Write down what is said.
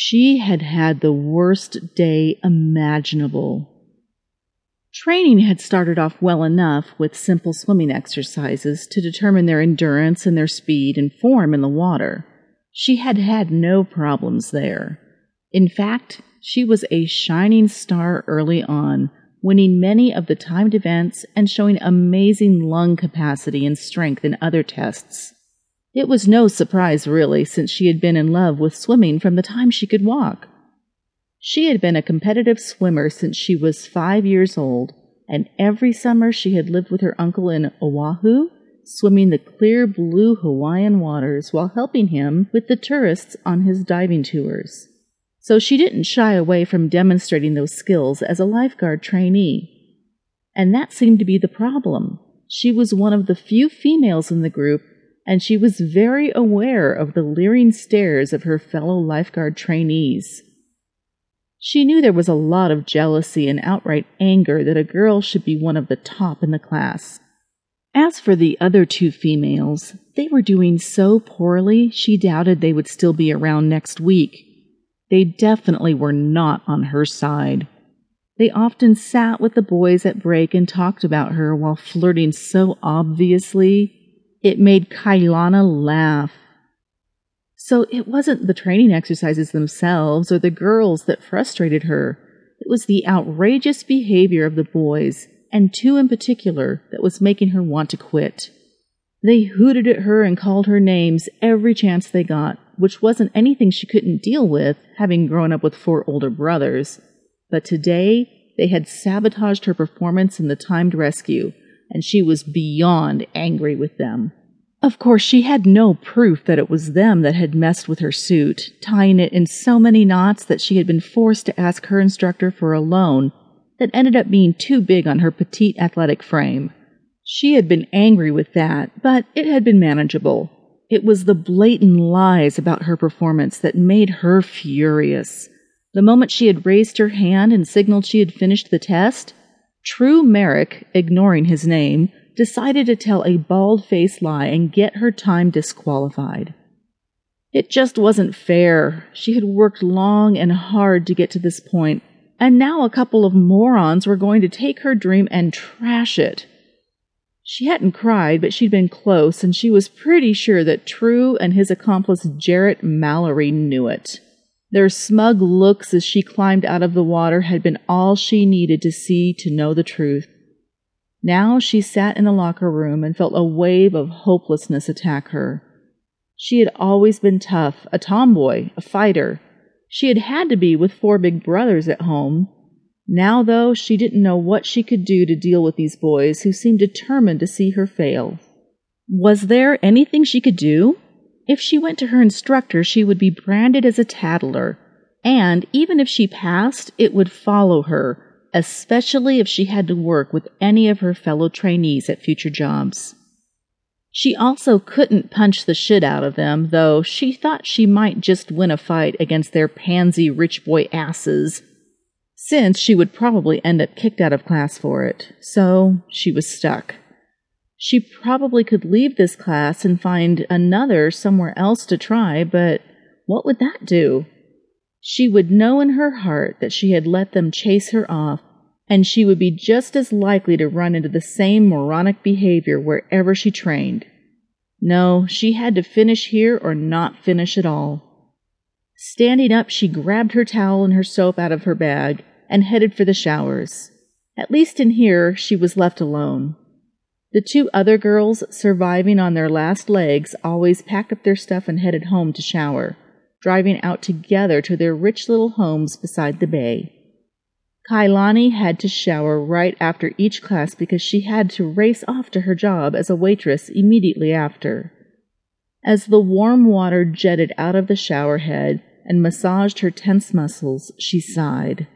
She had had the worst day imaginable. Training had started off well enough with simple swimming exercises to determine their endurance and their speed and form in the water. She had had no problems there. In fact, she was a shining star early on, winning many of the timed events and showing amazing lung capacity and strength in other tests. It was no surprise, really, since she had been in love with swimming from the time she could walk. She had been a competitive swimmer since she was five years old, and every summer she had lived with her uncle in Oahu, swimming the clear blue Hawaiian waters while helping him with the tourists on his diving tours so she didn't shy away from demonstrating those skills as a lifeguard trainee. And that seemed to be the problem. She was one of the few females in the group, and she was very aware of the leering stares of her fellow lifeguard trainees. She knew there was a lot of jealousy and outright anger that a girl should be one of the top in the class. As for the other two females, they were doing so poorly she doubted they would still be around next week. They definitely were not on her side. They often sat with the boys at break and talked about her while flirting so obviously it made Keilani laugh. So it wasn't the training exercises themselves or the girls that frustrated her. It was the outrageous behavior of the boys, and two in particular, that was making her want to quit. They hooted at her and called her names every chance they got, which wasn't anything she couldn't deal with, having grown up with four older brothers. But today, they had sabotaged her performance in the timed rescue, and she was beyond angry with them. Of course, she had no proof that it was them that had messed with her suit, tying it in so many knots that she had been forced to ask her instructor for a loan that ended up being too big on her petite athletic frame. She had been angry with that, but it had been manageable. It was the blatant lies about her performance that made her furious. The moment she had raised her hand and signaled she had finished the test, Tru Merrick, ignoring his name, decided to tell a bald faced lie and get her time disqualified. It just wasn't fair. She had worked long and hard to get to this point, and now a couple of morons were going to take her dream and trash it. She hadn't cried, but she'd been close, and she was pretty sure that Tru and his accomplice Jarrett Mallory knew it. Their smug looks as she climbed out of the water had been all she needed to see to know the truth. Now she sat in the locker room and felt a wave of hopelessness attack her. She had always been tough, a tomboy, a fighter. She had had to be with four big brothers at home, now, though, she didn't know what she could do to deal with these boys who seemed determined to see her fail. Was there anything she could do? If she went to her instructor, she would be branded as a tattler, and even if she passed, it would follow her, especially if she had to work with any of her fellow trainees at future jobs. She also couldn't punch the shit out of them, though she thought she might just win a fight against their pansy rich boy asses since she would probably end up kicked out of class for it, so she was stuck. She probably could leave this class and find another somewhere else to try, but what would that do? She would know in her heart that she had let them chase her off, and she would be just as likely to run into the same moronic behavior wherever she trained. No, she had to finish here or not finish at all. Standing up, she grabbed her towel and her soap out of her bag and headed for the showers. At least in here, she was left alone. The two other girls, surviving on their last legs, always packed up their stuff and headed home to shower, driving out together to their rich little homes beside the bay. Keilani had to shower right after each class because she had to race off to her job as a waitress immediately after. As the warm water jetted out of the shower head and massaged her tense muscles, she sighed.